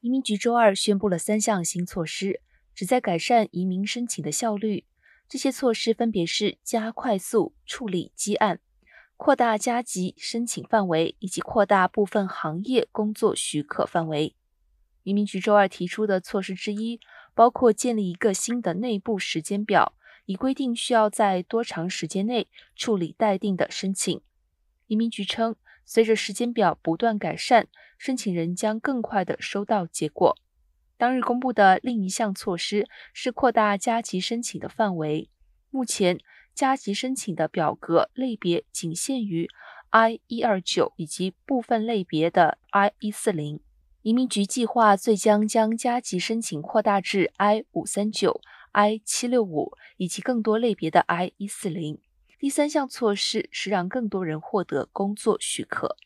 移民局周二宣布了三项新措施，旨在改善移民申请的效率。这些措施分别是加快速处理积案、扩大加急申请范围以及扩大部分行业工作许可范围。移民局周二提出的措施之一，包括建立一个新的内部时间表，以规定需要在多长时间内处理待定的申请。移民局称，随着时间表不断改善，申请人将更快地收到结果。当日公布的另一项措施是扩大加急申请的范围。目前，加急申请的表格类别仅限于 I 一二九以及部分类别的 I 一四零。移民局计划最将将加急申请扩大至 I 五三九、I 七六五以及更多类别的 I 一四零。第三项措施是让更多人获得工作许可。